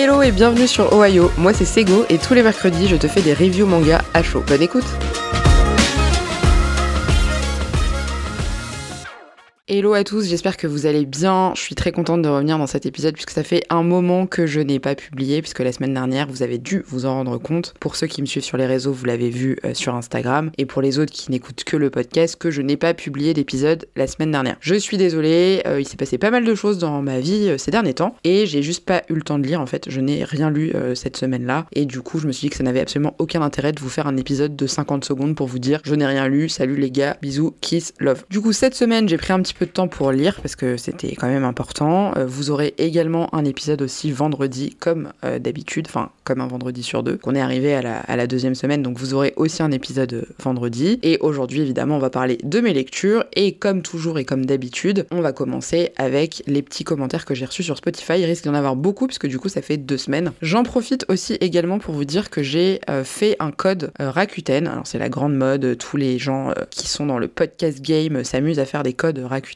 Hello et bienvenue sur Ohio, moi c'est Sego et tous les mercredis je te fais des reviews manga à chaud. Bonne écoute Hello à tous, j'espère que vous allez bien. Je suis très contente de revenir dans cet épisode puisque ça fait un moment que je n'ai pas publié puisque la semaine dernière vous avez dû vous en rendre compte. Pour ceux qui me suivent sur les réseaux, vous l'avez vu euh, sur Instagram et pour les autres qui n'écoutent que le podcast que je n'ai pas publié d'épisode la semaine dernière. Je suis désolée, euh, il s'est passé pas mal de choses dans ma vie euh, ces derniers temps et j'ai juste pas eu le temps de lire en fait. Je n'ai rien lu cette semaine-là et du coup je me suis dit que ça n'avait absolument aucun intérêt de vous faire un épisode de 50 secondes pour vous dire je n'ai rien lu, salut les gars, bisous, kiss, love. Du coup cette semaine j'ai pris un petit peu de temps pour lire parce que c'était quand même important. Euh, vous aurez également un épisode aussi vendredi comme euh, d'habitude, enfin comme un vendredi sur deux, qu'on est arrivé à la, à la, deuxième semaine, donc vous aurez aussi un épisode euh, vendredi. Et aujourd'hui évidemment on va parler de mes lectures et comme toujours et comme d'habitude, on va commencer avec les petits commentaires que j'ai reçus sur Spotify. Il risque d'y en avoir beaucoup puisque du coup ça fait deux semaines. J'en profite aussi également pour vous dire que j'ai fait un code Rakuten. Alors c'est la grande mode, tous les gens qui sont dans le podcast game s'amusent à faire des codes Rakuten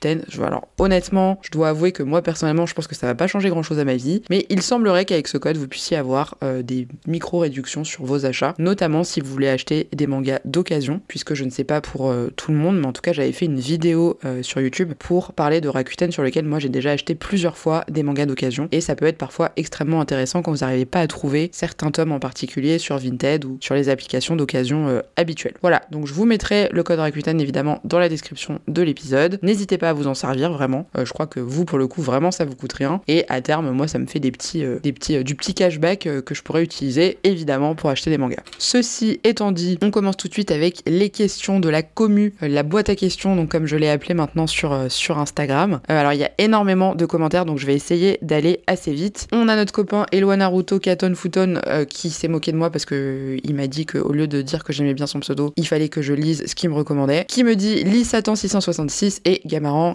alors honnêtement, je dois avouer que moi personnellement, je pense que ça va pas changer grand chose à ma vie, mais il semblerait qu'avec ce code, vous puissiez avoir euh, des micro-réductions sur vos achats, notamment si vous voulez acheter des mangas d'occasion, puisque je ne sais pas pour euh, tout le monde, mais en tout cas, j'avais fait une vidéo euh, sur YouTube pour parler de Rakuten sur lequel moi j'ai déjà acheté plusieurs fois des mangas d'occasion, et ça peut être parfois extrêmement intéressant quand vous n'arrivez pas à trouver certains tomes en particulier sur Vinted ou sur les applications d'occasion habituelles. Voilà, donc je vous mettrai le code Rakuten évidemment dans la description de l'épisode. N'hésitez pas à vous en servir vraiment. Euh, je crois que vous, pour le coup, vraiment, ça vous coûte rien. Et à terme, moi, ça me fait des petits, euh, des petits, euh, du petit cashback que je pourrais utiliser, évidemment, pour acheter des mangas. Ceci étant dit, on commence tout de suite avec les questions de la commu, la boîte à questions, donc comme je l'ai appelé maintenant sur, sur Instagram. alors, il y a énormément de commentaires, donc je vais essayer d'aller assez vite. On a notre copain Eloi Naruto Katon Futon qui s'est moqué de moi parce que il m'a dit qu'au lieu de dire que j'aimais bien son pseudo, il fallait que je lise ce qu'il me recommandait. Qui me dit lis Satan 666 et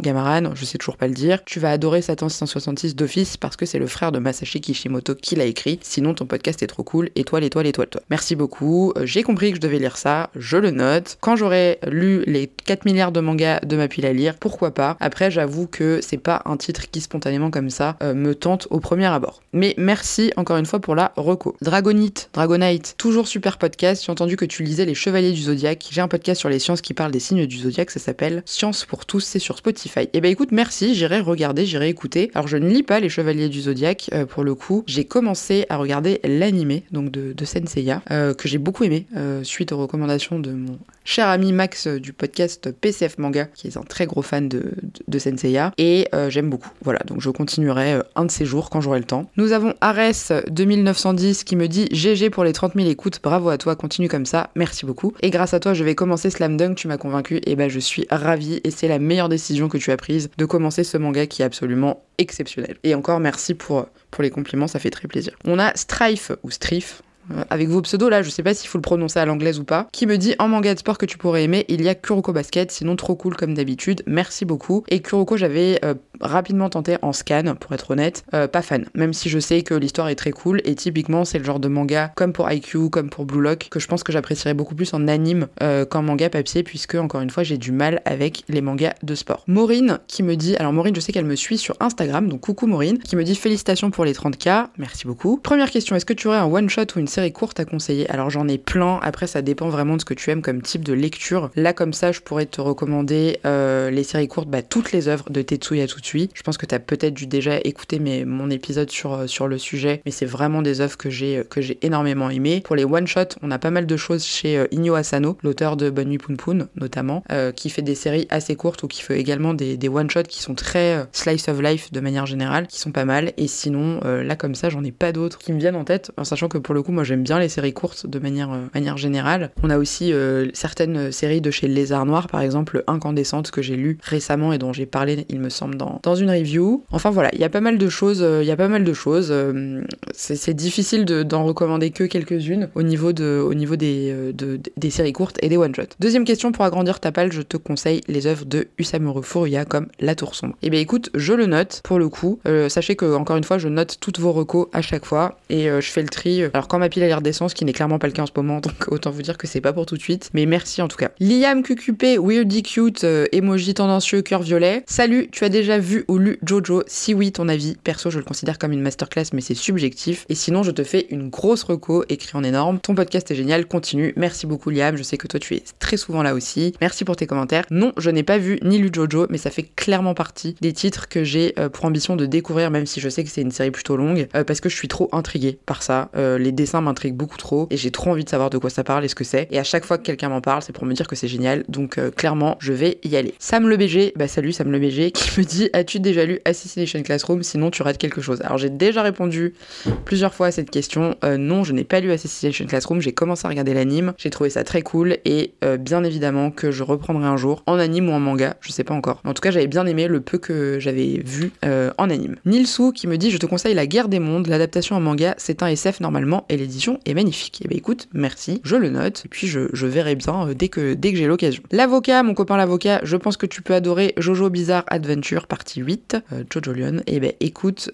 Gamaran, je sais toujours pas le dire, tu vas adorer Satan 666 d'office parce que c'est le frère de Masashi Kishimoto qui l'a écrit. Sinon, ton podcast est trop cool. Étoile, étoile, étoile, toi. Merci beaucoup. Euh, j'ai compris que je devais lire ça. Je le note. Quand j'aurai lu les 4 milliards de mangas de ma pile à lire, pourquoi pas? Après, j'avoue que c'est pas un titre qui spontanément comme ça euh, me tente au premier abord. Mais merci encore une fois pour la reco. Dragonite, Dragonite, toujours super podcast. J'ai entendu que tu lisais Les Chevaliers du Zodiaque. J'ai un podcast sur les sciences qui parle des signes du Zodiaque. Ça s'appelle Science pour tous. C'est sur Spotify. Et eh ben écoute, merci, j'irai regarder, j'irai écouter. Alors je ne lis pas les Chevaliers du Zodiaque euh, pour le coup. J'ai commencé à regarder l'animé donc de, Senseiya euh, que j'ai beaucoup aimé euh, suite aux recommandations de mon cher ami Max du podcast PCF Manga qui est un très gros fan de, Senseiya et j'aime beaucoup. Voilà donc je continuerai un de ces jours quand j'aurai le temps. Nous avons Ares 2910 qui me dit GG pour les 30 000 écoutes, bravo à toi, continue comme ça, merci beaucoup. Et grâce à toi je vais commencer Slam Dunk, tu m'as convaincu et ben je suis ravie et c'est la meilleure décision que tu as prise de commencer ce manga qui est absolument exceptionnel. Et encore merci pour, pour les compliments, ça fait très plaisir. On a Strife, ou Strife, euh, avec vos pseudos là, je sais pas s'il faut le prononcer à l'anglaise ou pas, qui me dit en manga de sport que tu pourrais aimer, il y a Kuroko Basket, sinon trop cool comme d'habitude, merci beaucoup. Et Kuroko, j'avais euh, rapidement tenté en scan, pour être honnête, euh, pas fan, même si je sais que l'histoire est très cool, et typiquement c'est le genre de manga, comme pour IQ, comme pour Blue Lock, que je pense que j'apprécierais beaucoup plus en anime qu'en manga papier, puisque encore une fois j'ai du mal avec les mangas de sport. Maureen qui me dit, alors Maureen je sais qu'elle me suit sur Instagram, donc coucou Maureen, qui me dit félicitations pour les 30k, merci beaucoup. Première question, est-ce que tu aurais un one shot ou une série courte à conseiller. Alors j'en ai plein, après ça dépend vraiment de ce que tu aimes comme type de lecture. Là comme ça, je pourrais te recommander euh, les séries courtes, bah, toutes les œuvres de Tetsuya Tutsui. Je pense que tu as peut-être dû déjà écouter mes, mon épisode sur, euh, sur le sujet, mais c'est vraiment des œuvres que j'ai que j'ai énormément aimé. Pour les one-shots, on a pas mal de choses chez euh, Inyo Asano, l'auteur de Bonne Nuit Poun Poun notamment, qui fait des séries assez courtes ou qui fait également des, des one-shots qui sont très slice of life de manière générale, qui sont pas mal. Et sinon, là comme ça, j'en ai pas d'autres qui me viennent en tête, en sachant que pour le coup, moi j'aime bien les séries courtes de manière, euh, manière générale. On a aussi euh, certaines séries de chez Lézard Noir, par exemple Incandescente, que j'ai lu récemment et dont j'ai parlé, il me semble, dans, dans une review. Enfin voilà, il y a pas mal de choses. Euh, il y a pas mal de choses. c'est difficile d'en recommander que quelques-unes au niveau, de, au niveau des, de, des séries courtes et des one-shots. Deuxième question, pour agrandir ta palle, je te conseille les œuvres de Usamuro Furuya comme La Tour Sombre. Eh bien écoute, je le note pour le coup. sachez que, encore une fois, je note toutes vos recos à chaque fois et je fais le tri. Alors quand ma la d'essence, qui n'est clairement pas le cas en ce moment, donc autant vous dire que c'est pas pour tout de suite. Mais merci en tout cas. Liam QQP, Weirdy Cute, euh, emoji tendancieux, cœur violet. Salut, tu as déjà vu ou lu Jojo? Si oui, ton avis. Perso, je le considère comme une masterclass, mais c'est subjectif. Et sinon, je te fais une grosse reco écrit en énorme. Ton podcast est génial, continue. Merci beaucoup, Liam. Je sais que toi, tu es très souvent là aussi. Merci pour tes commentaires. Non, je n'ai pas vu ni lu Jojo, mais ça fait clairement partie des titres que j'ai euh, pour ambition de découvrir, même si je sais que c'est une série plutôt longue, euh, parce que je suis trop intriguée par ça. les dessins m'intriguent beaucoup trop et j'ai trop envie de savoir de quoi ça parle et ce que c'est. Et à chaque fois que quelqu'un m'en parle, c'est pour me dire que c'est génial. Donc clairement, je vais y aller. Sam le BG, bah salut Sam le BG, qui me dit As-tu déjà lu Assassination Classroom? Sinon, tu rates quelque chose. Alors, j'ai déjà répondu plusieurs fois à cette question. Euh, non, je n'ai pas lu Assassination Classroom. J'ai commencé à regarder l'anime. J'ai trouvé ça très cool et euh, bien évidemment que je reprendrai un jour en anime ou en manga. Je sais pas encore. En tout cas, j'avais bien aimé le peu que j'avais vu euh, en anime. Nilsou qui me dit Je te conseille La guerre des mondes. L'adaptation en manga, c'est un SF normalement et est magnifique. Et eh ben écoute, merci. Je le note et puis je, verrai bien dès que, dès que j'ai l'occasion. L'avocat, mon copain l'avocat, je pense que tu peux adorer Jojo Bizarre Adventure, partie 8, Jojo Lyon. Et eh ben écoute,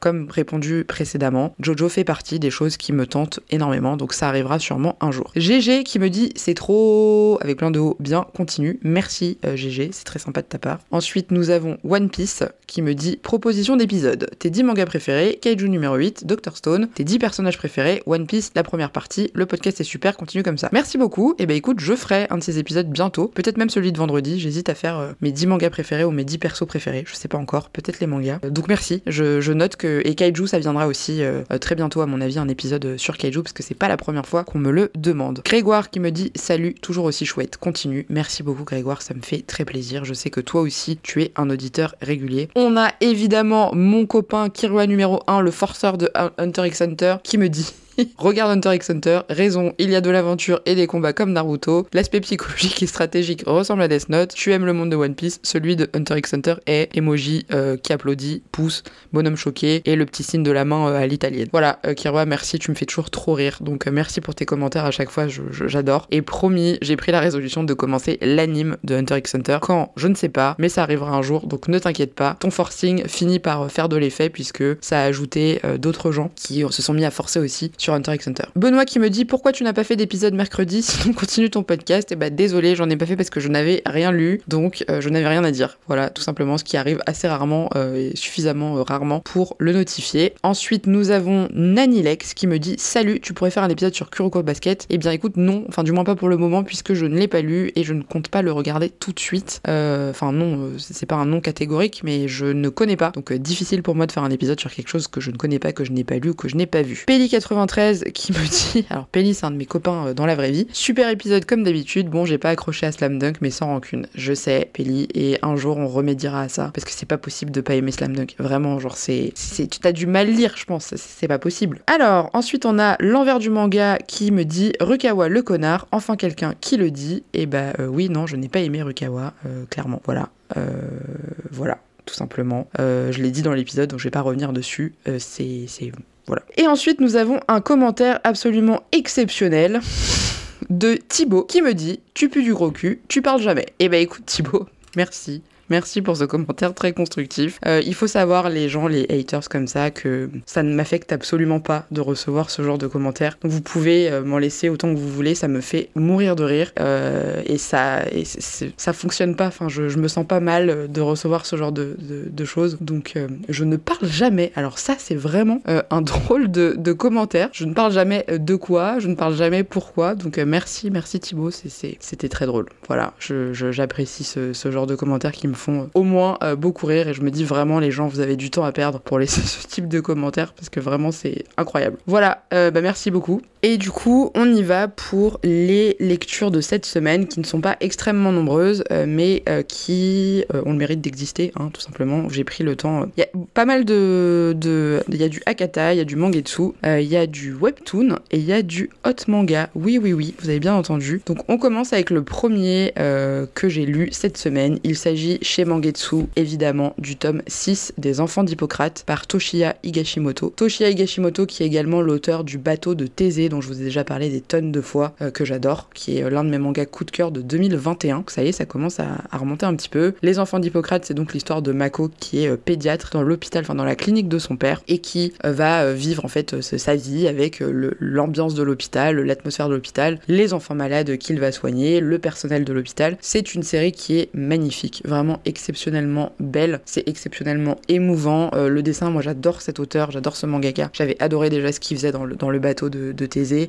comme répondu précédemment, Jojo fait partie des choses qui me tentent énormément, donc ça arrivera sûrement un jour. GG qui me dit c'est trop avec plein de haut, bien continue. Merci GG, euh, c'est très sympa de ta part. Ensuite nous avons One Piece qui me dit proposition d'épisode. Tes 10 mangas préférés, Kaiju numéro 8, Doctor Stone, tes 10 personnages préférés, One Piece la première partie, le podcast est super, continue comme ça. Merci beaucoup, et eh ben écoute, je ferai un de ces épisodes bientôt, peut-être même celui de vendredi, j'hésite à faire euh, mes 10 mangas préférés ou mes 10 persos préférés, je sais pas encore, peut-être les mangas. Euh, donc merci, je, je note que et Kaiju, ça viendra aussi euh, très bientôt, à mon avis, un épisode sur Kaiju, parce que c'est pas la première fois qu'on me le demande. Grégoire qui me dit Salut, toujours aussi chouette, continue. Merci beaucoup, Grégoire, ça me fait très plaisir. Je sais que toi aussi, tu es un auditeur régulier. On a évidemment mon copain Kirua numéro 1, le forceur de Hunter x Hunter, qui me dit dit. Regarde Hunter x Hunter, raison, il y a de l'aventure et des combats comme Naruto. L'aspect psychologique et stratégique ressemble à Death Note. Tu aimes le monde de One Piece, celui de Hunter x Hunter est emoji euh, qui applaudit, pouce, bonhomme choqué et le petit signe de la main euh, à l'italienne. Voilà, euh, Kirwa, merci, tu me fais toujours trop rire. Donc merci pour tes commentaires à chaque fois, j'adore. Et promis, j'ai pris la résolution de commencer l'anime de Hunter x Hunter. Quand Je ne sais pas, mais ça arrivera un jour, donc ne t'inquiète pas. Ton forcing finit par faire de l'effet puisque ça a ajouté d'autres gens qui se sont mis à forcer aussi sur Hunter x Hunter. Benoît qui me dit pourquoi tu n'as pas fait d'épisode mercredi sinon continue ton podcast? Et eh bah désolé, j'en ai pas fait parce que je n'avais rien lu, donc euh, je n'avais rien à dire. Voilà, tout simplement ce qui arrive assez rarement euh, et suffisamment euh, rarement pour le notifier. Ensuite, nous avons Nanilex qui me dit salut, tu pourrais faire un épisode sur Kuroko Basket? Et eh bien écoute, non, enfin du moins pas pour le moment puisque je ne l'ai pas lu et je ne compte pas le regarder tout de suite. Enfin non, c'est pas un nom catégorique, mais je ne connais pas, donc difficile pour moi de faire un épisode sur quelque chose que je ne connais pas, que je n'ai pas lu, que je n'ai pas vu. Peli 93 qui me dit, alors Pelli c'est un de mes copains euh, dans la vraie vie, super épisode comme d'habitude, bon j'ai pas accroché à Slam Dunk mais sans rancune, je sais Pelli et un jour on remédiera à ça parce que c'est pas possible de pas aimer Slam Dunk, vraiment genre c'est, tu t'as du mal lire je pense, c'est pas possible. Alors ensuite on a l'envers du manga qui me dit Rukawa le connard, enfin quelqu'un qui le dit, et bah euh, oui non je n'ai pas aimé Rukawa, euh, clairement, voilà, voilà tout simplement. je l'ai dit dans l'épisode, donc je vais pas revenir dessus. c'est et ensuite, nous avons un commentaire absolument exceptionnel de Thibaut qui me dit Tu pues du gros cul, tu parles jamais. Eh ben écoute, Thibaut, merci. Merci pour ce commentaire très constructif. Euh, il faut savoir, les gens, les haters comme ça, que ça ne m'affecte absolument pas de recevoir ce genre de commentaires. Donc vous pouvez euh, m'en laisser autant que vous voulez, ça me fait mourir de rire. Euh, et ça ça fonctionne pas, enfin je, je, me sens pas mal de recevoir ce genre de, de, choses. Donc je ne parle jamais. Alors ça c'est vraiment un drôle de, de, commentaire. Je ne parle jamais de quoi, je ne parle jamais pourquoi. Donc merci, merci Thibaut, c'était très drôle. Voilà, j'apprécie ce, ce genre de commentaires qui me font au moins euh, beaucoup rire et je me dis vraiment les gens vous avez du temps à perdre pour laisser ce type de commentaires parce que vraiment c'est incroyable. Voilà, euh, bah merci beaucoup. Et du coup on y va pour les lectures de cette semaine qui ne sont pas extrêmement nombreuses euh, mais qui ont le mérite d'exister hein, tout simplement. J'ai pris le temps. Il y a pas mal de... Il y a du Akata, il y a du Mangetsu, il y a du Webtoon et il y a du Hot Manga. Oui oui oui, vous avez bien entendu. Donc on commence avec le premier que j'ai lu cette semaine. Il s'agit chez Mangetsu, évidemment, du tome 6 des Enfants d'Hippocrate par Toshiya Higashimoto. Toshiya Higashimoto qui est également l'auteur du bateau de Thésée dont je vous ai déjà parlé des tonnes de fois, euh, que j'adore, qui est l'un de mes mangas coup de cœur de 2021. Ça y est, ça commence à, remonter un petit peu. Les Enfants d'Hippocrate, c'est donc l'histoire de Mako qui est euh, pédiatre dans l'hôpital, enfin dans la clinique de son père et qui euh, va vivre en fait sa vie avec l'ambiance de l'hôpital, l'atmosphère de l'hôpital, les enfants malades qu'il va soigner, le personnel de l'hôpital. C'est une série qui est magnifique, vraiment exceptionnellement belle, c'est exceptionnellement émouvant. le dessin, moi j'adore cet auteur, j'adore ce mangaka. J'avais adoré déjà ce qu'il faisait dans le, dans le bateau de, de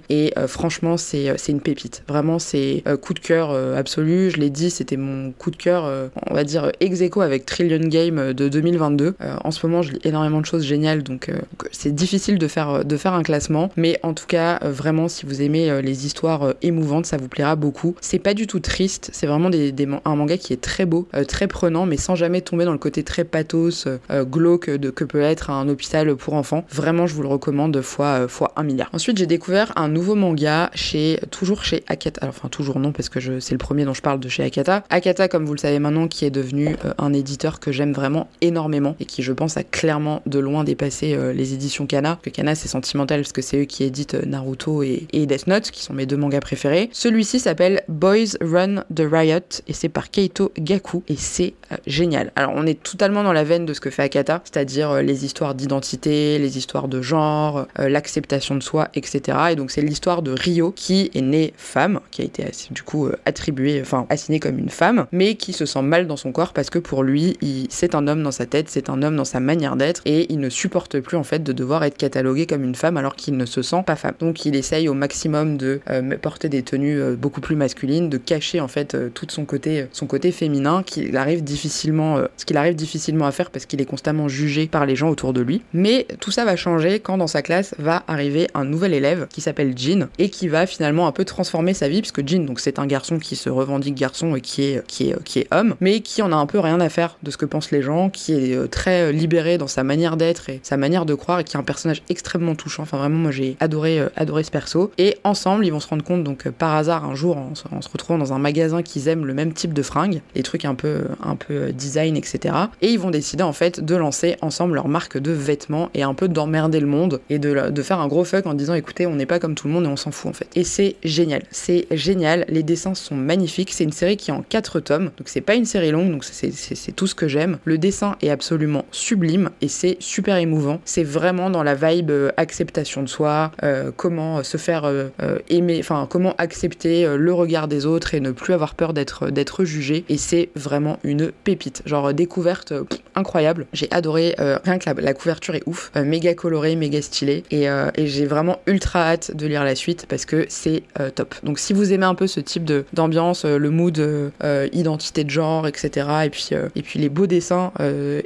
et franchement c'est une pépite. Vraiment c'est coup de cœur absolu, je l'ai dit, c'était mon coup de cœur, on va dire ex aequo avec Trillion Game de 2022. en ce moment je lis énormément de choses géniales donc c'est difficile de faire, de faire un classement mais en tout cas vraiment si vous aimez les histoires émouvantes ça vous plaira beaucoup. C'est pas du tout triste, c'est vraiment des, un manga qui est très beau, très mais sans jamais tomber dans le côté très pathos, glauque de, que peut être un hôpital pour enfants. Vraiment je vous le recommande fois, fois un milliard. Ensuite j'ai découvert un nouveau manga chez toujours chez Akata. Alors, enfin, toujours non, parce que c'est le premier dont je parle de chez Akata. Akata, comme vous le savez maintenant, qui est devenu euh, un éditeur que j'aime vraiment énormément et qui, je pense, a clairement de loin dépassé euh, les éditions Kana. Que Kana, c'est sentimental parce que c'est eux qui éditent euh, Naruto et, Death Note, qui sont mes deux mangas préférés. Celui-ci s'appelle Boys Run the Riot et c'est par Keito Gaku et c'est génial. Alors, on est totalement dans la veine de ce que fait Akata, c'est-à-dire les histoires d'identité, les histoires de genre, l'acceptation de soi, etc. Et donc, c'est l'histoire de Rio qui est née femme, qui a été du coup euh, attribuée, enfin assignée comme une femme, mais qui se sent mal dans son corps parce que pour lui, c'est un homme dans sa tête, c'est un homme dans sa manière d'être et il ne supporte plus en fait de devoir être catalogué comme une femme alors qu'il ne se sent pas femme. Donc il essaye au maximum de euh, porter des tenues euh, beaucoup plus masculines, de cacher en fait tout son côté, son côté féminin qu'il arrive difficilement, ce qu'il arrive difficilement à faire parce qu'il est constamment jugé par les gens autour de lui. Mais tout ça va changer quand dans sa classe va arriver un nouvel élève qui s'appelle Jean et qui va finalement un peu transformer sa vie, puisque Jean, donc c'est un garçon qui se revendique garçon et qui est, qui est, qui est homme, mais qui en a un peu rien à faire de ce que pensent les gens, qui est euh, très libéré dans sa manière d'être et sa manière de croire, et qui est un personnage extrêmement touchant. Enfin, vraiment, moi j'ai adoré, euh, adoré ce perso. Et ensemble, ils vont se rendre compte, donc euh, par hasard, un jour, en, se retrouvant dans un magasin qu'ils aiment le même type de fringues, des trucs un peu, un peu design, etc. Et ils vont décider en fait de lancer ensemble leur marque de vêtements et un peu d'emmerder le monde et de, faire un gros fuck en disant écoutez, on n'est pas comme tout le monde et on s'en fout en fait. Et c'est génial. C'est génial. Les dessins sont magnifiques. C'est une série qui est en 4 tomes. Donc c'est pas une série longue. Donc c'est tout ce que j'aime. Le dessin est absolument sublime et c'est super émouvant. C'est vraiment dans la vibe euh, acceptation de soi, euh, comment se faire euh, aimer, enfin comment accepter le regard des autres et ne plus avoir peur d'être jugé. Et c'est vraiment une pépite. Genre découverte incroyable. J'ai adoré. rien que la, couverture est ouf. méga colorée, méga stylée. Et, j'ai vraiment ultra hâte de lire la suite parce que c'est top. Donc si vous aimez un peu ce type d'ambiance, euh, le mood, euh, identité de genre, etc. Et puis, euh, et puis les beaux dessins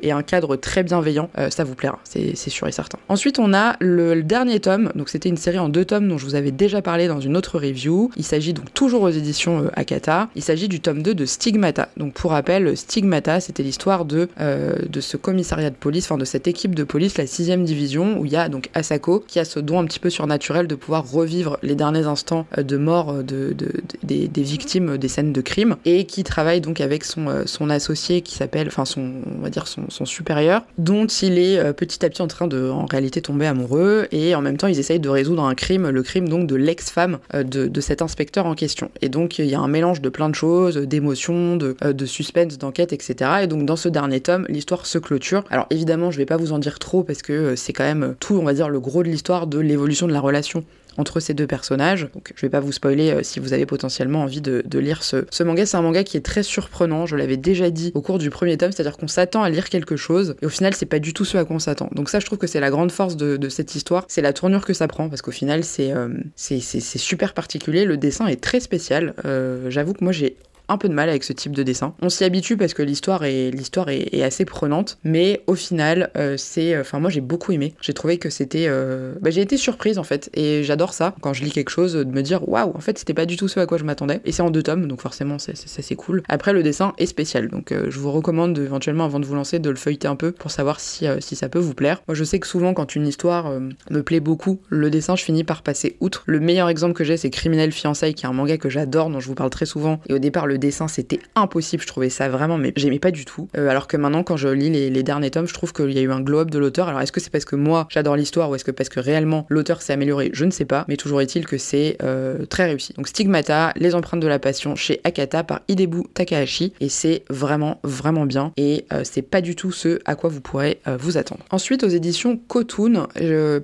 et un cadre très bienveillant, ça vous plaira, c'est sûr et certain. Ensuite, on a le, dernier tome, donc c'était une série en deux tomes dont je vous avais déjà parlé dans une autre review. Il s'agit donc toujours aux éditions Akata. Il s'agit du tome 2 de Stigmata. Donc pour rappel, Stigmata, c'était l'histoire de, de ce commissariat de police, enfin de cette équipe de police, la 6 division, où il y a donc Asako qui a ce don un petit peu surnaturel de pouvoir revivre les derniers instants de mort de, des, victimes des scènes de crime et qui travaille donc avec son, euh, son associé qui s'appelle, enfin son, on va dire son, supérieur, dont il est euh, petit à petit en train de en réalité tomber amoureux et en même temps ils essayent de résoudre un crime, le crime donc de l'ex-femme euh, de, de, cet inspecteur en question. Et donc il y a un mélange de plein de choses, d'émotions, de, de suspense, d'enquête, etc. Et donc dans ce dernier tome, l'histoire se clôture. Alors évidemment je vais pas vous en dire trop parce que c'est quand même tout, on va dire, le gros de l'histoire de l'évolution de la relation entre ces deux personnages. Donc je vais pas vous spoiler euh, si vous avez potentiellement envie de, lire ce, manga. C'est un manga qui est très surprenant, je l'avais déjà dit au cours du premier tome, c'est-à-dire qu'on s'attend à lire quelque chose et au final c'est pas du tout ce à quoi on s'attend. Donc ça je trouve que c'est la grande force de, cette histoire, c'est la tournure que ça prend parce qu'au final euh, c'est super particulier, le dessin est très spécial. Euh, j'avoue que moi j'ai un peu de mal avec ce type de dessin. On s'y habitue parce que l'histoire est, l'histoire est, assez prenante, mais au final, euh, c'est, enfin moi j'ai beaucoup aimé. J'ai trouvé que c'était, euh, bah, j'ai été surprise en fait, et j'adore ça quand je lis quelque chose de me dire waouh, en fait c'était pas du tout ce à quoi je m'attendais. Et c'est en deux tomes, donc forcément c'est, c'est, cool. Après le dessin est spécial, donc euh, je vous recommande éventuellement avant de vous lancer de le feuilleter un peu pour savoir si, si ça peut vous plaire. Moi je sais que souvent quand une histoire me plaît beaucoup, le dessin je finis par passer outre. Le meilleur exemple que j'ai c'est Criminel Fiançailles qui est un manga que j'adore, dont je vous parle très souvent. Et au départ le le dessin, c'était impossible. Je trouvais ça vraiment, mais j'aimais pas du tout. Euh, alors que maintenant, quand je lis les, derniers tomes, je trouve qu'il y a eu un glow-up de l'auteur. Alors, est-ce que c'est parce que moi, j'adore l'histoire ou est-ce que parce que réellement l'auteur s'est amélioré? Je ne sais pas, mais toujours est-il que c'est euh, très réussi. Donc, Stigmata, Les empreintes de la passion chez Akata par Hidebu Takahashi. Et c'est vraiment, vraiment bien. Et euh, c'est pas du tout ce à quoi vous pourrez vous attendre. Ensuite, aux éditions Kotoon,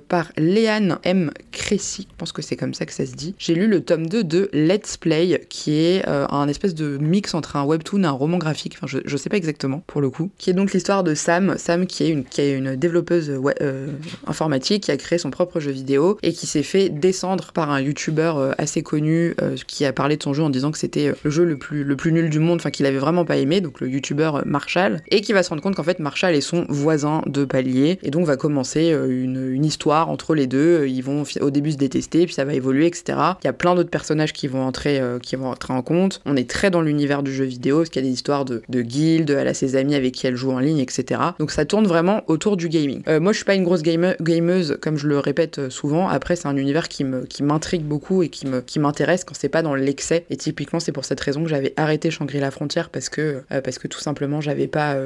par Léane M. Cressy, je pense que c'est comme ça que ça se dit, j'ai lu le tome 2 de Let's Play, qui est un espèce de mix entre un webtoon et un roman graphique, enfin je, je sais pas exactement pour le coup, qui est donc l'histoire de Sam, Sam qui est une, qui est une développeuse euh, informatique, qui a créé son propre jeu vidéo et qui s'est fait descendre par un youtubeur euh, assez connu euh, qui a parlé de son jeu en disant que c'était le jeu le plus, le plus nul du monde, enfin qu'il avait vraiment pas aimé, donc le youtubeur Marshall, et qui va se rendre compte qu'en fait Marshall est son voisin de palier, et donc va commencer une, une histoire entre les deux, ils vont au début se détester, puis ça va évoluer, etc. Il y a plein d'autres personnages qui vont entrer, qui vont entrer en compte, on est très dans l'univers du jeu vidéo, parce qu'il y a des histoires de, de guildes, elle a ses amis avec qui elle joue en ligne, etc. Donc ça tourne vraiment autour du gaming. Euh, moi, je suis pas une grosse gameuse, comme je le répète euh, souvent. Après, c'est un univers qui me qui m'intrigue beaucoup et qui me qui m'intéresse quand c'est pas dans l'excès. Et typiquement, c'est pour cette raison que j'avais arrêté Shangri-La Frontière parce que euh, parce que tout simplement, j'avais pas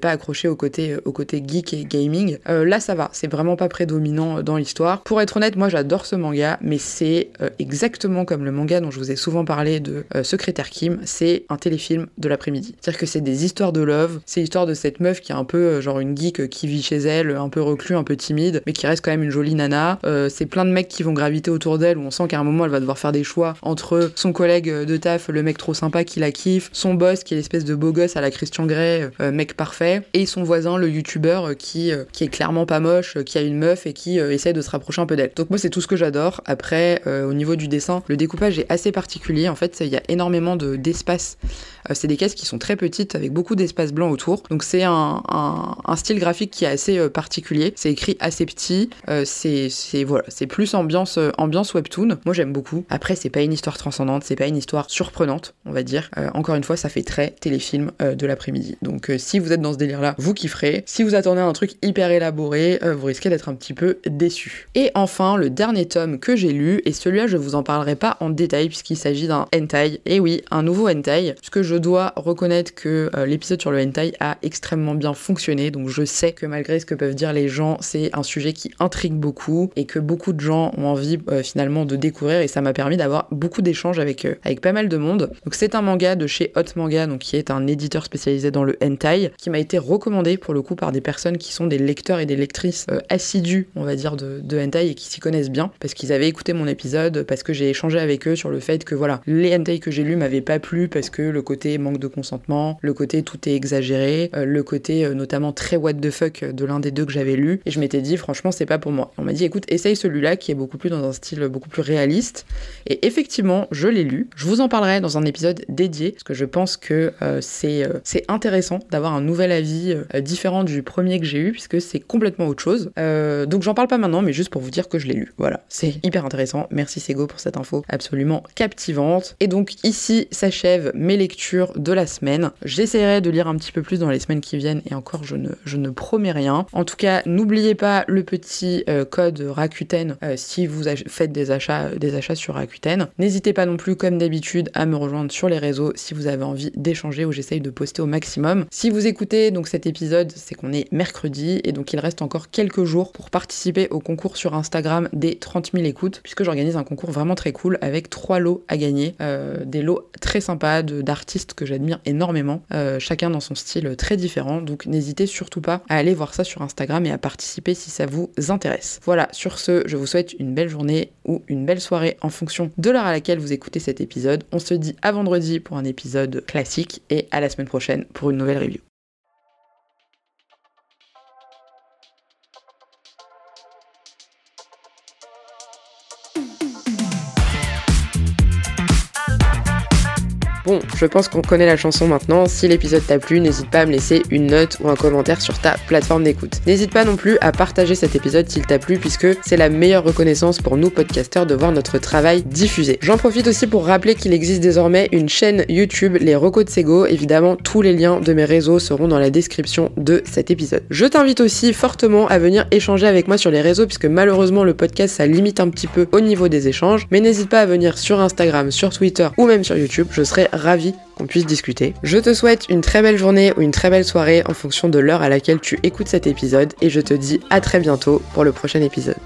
pas accroché au côté au côté geek et gaming. là, ça va. C'est vraiment pas prédominant dans l'histoire. Pour être honnête, moi, j'adore ce manga, mais c'est exactement comme le manga dont je vous ai souvent parlé de Secrétaire Kim. C'est un téléfilm de l'après-midi. C'est-à-dire que c'est des histoires de love. C'est l'histoire de cette meuf qui est un peu euh, genre une geek euh, qui vit chez elle, un peu reclus, un peu timide, mais qui reste quand même une jolie nana. Euh, c'est plein de mecs qui vont graviter autour d'elle où on sent qu'à un moment elle va devoir faire des choix entre son collègue de taf, le mec trop sympa qui la kiffe, son boss qui est l'espèce de beau gosse à la Christian Grey, mec parfait, et son voisin, le youtubeur qui, qui est clairement pas moche, qui a une meuf et qui essaie de se rapprocher un peu d'elle. Donc moi c'est tout ce que j'adore. Après, au niveau du dessin, le découpage est assez particulier. En fait, il y a énormément d'espace. C'est des caisses qui sont très petites avec beaucoup d'espace blanc autour. Donc c'est un, style graphique qui est assez euh, particulier. C'est écrit assez petit. Euh, c'est voilà, c'est plus ambiance euh, ambiance webtoon. Moi j'aime beaucoup. Après c'est pas une histoire transcendante, c'est pas une histoire surprenante, on va dire. encore une fois, ça fait très téléfilm de l'après-midi. Donc si vous êtes dans ce délire là, vous kifferez. Si vous attendez un truc hyper élaboré, vous risquez d'être un petit peu déçu. Et enfin, le dernier tome que j'ai lu, et celui-là je vous en parlerai pas en détail puisqu'il s'agit d'un hentai. Et oui, un nouveau hentai, puisque je dois reconnaître que l'épisode sur le hentai a extrêmement bien fonctionné. Donc je sais que malgré ce que peuvent dire les gens, c'est un sujet qui intrigue beaucoup et que beaucoup de gens ont envie euh, finalement de découvrir et ça m'a permis d'avoir beaucoup d'échanges avec, euh, avec pas mal de monde. Donc c'est un manga de chez Hot Manga, donc qui est un éditeur spécialisé dans le hentai, qui m'a été recommandé pour le coup par des personnes qui sont des lecteurs et des lectrices euh, assidus, on va dire, de, de hentai et qui s'y connaissent bien parce qu'ils avaient écouté mon épisode, parce que j'ai échangé avec eux sur le fait que voilà, les hentai que j'ai lus m'avaient pas plu parce que le côté manque de consentement, le côté tout est exagéré, euh, le côté euh, notamment très what the fuck de l'un des deux que j'avais lu, et je m'étais dit franchement c'est pas pour moi. On m'a dit écoute essaye celui-là qui est beaucoup plus dans un style beaucoup plus réaliste, et effectivement je l'ai lu. Je vous en parlerai dans un épisode dédié parce que je pense que euh, c'est intéressant d'avoir un nouvel avis différent du premier que j'ai eu puisque c'est complètement autre chose. donc j'en parle pas maintenant, mais juste pour vous dire que je l'ai lu. Voilà, c'est hyper intéressant. Merci Sego pour cette info absolument captivante. Et donc ici s'achèvent mes lectures de la semaine. J'essaierai de lire un petit peu plus dans les semaines qui viennent et encore je ne, je ne promets rien. En tout cas, n'oubliez pas le petit euh, code Rakuten euh, si vous faites des achats, des achats sur Rakuten. N'hésitez pas non plus comme d'habitude à me rejoindre sur les réseaux si vous avez envie d'échanger ou j'essaye de poster au maximum. Si vous écoutez donc cet épisode, c'est qu'on est mercredi et donc il reste encore quelques jours pour participer au concours sur Instagram des 30 000 écoutes puisque j'organise un concours vraiment très cool avec trois lots à gagner, euh, des lots très sympas d'artistes que j'admire énormément, chacun dans son style très différent. Donc n'hésitez surtout pas à aller voir ça sur Instagram et à participer si ça vous intéresse. Voilà, sur ce, je vous souhaite une belle journée ou une belle soirée en fonction de l'heure à laquelle vous écoutez cet épisode. On se dit à vendredi pour un épisode classique et à la semaine prochaine pour une nouvelle review. Bon, je pense qu'on connaît la chanson maintenant. Si l'épisode t'a plu, n'hésite pas à me laisser une note ou un commentaire sur ta plateforme d'écoute. N'hésite pas non plus à partager cet épisode s'il t'a plu, puisque c'est la meilleure reconnaissance pour nous podcasteurs de voir notre travail diffusé. J'en profite aussi pour rappeler qu'il existe désormais une chaîne YouTube, les Recos de Sego. Évidemment, tous les liens de mes réseaux seront dans la description de cet épisode. Je t'invite aussi fortement à venir échanger avec moi sur les réseaux, puisque malheureusement le podcast ça limite un petit peu au niveau des échanges. Mais n'hésite pas à venir sur Instagram, sur Twitter ou même sur YouTube. Je serai ravi envie qu'on puisse discuter. Je te souhaite une très belle journée ou une très belle soirée en fonction de l'heure à laquelle tu écoutes cet épisode et je te dis à très bientôt pour le prochain épisode.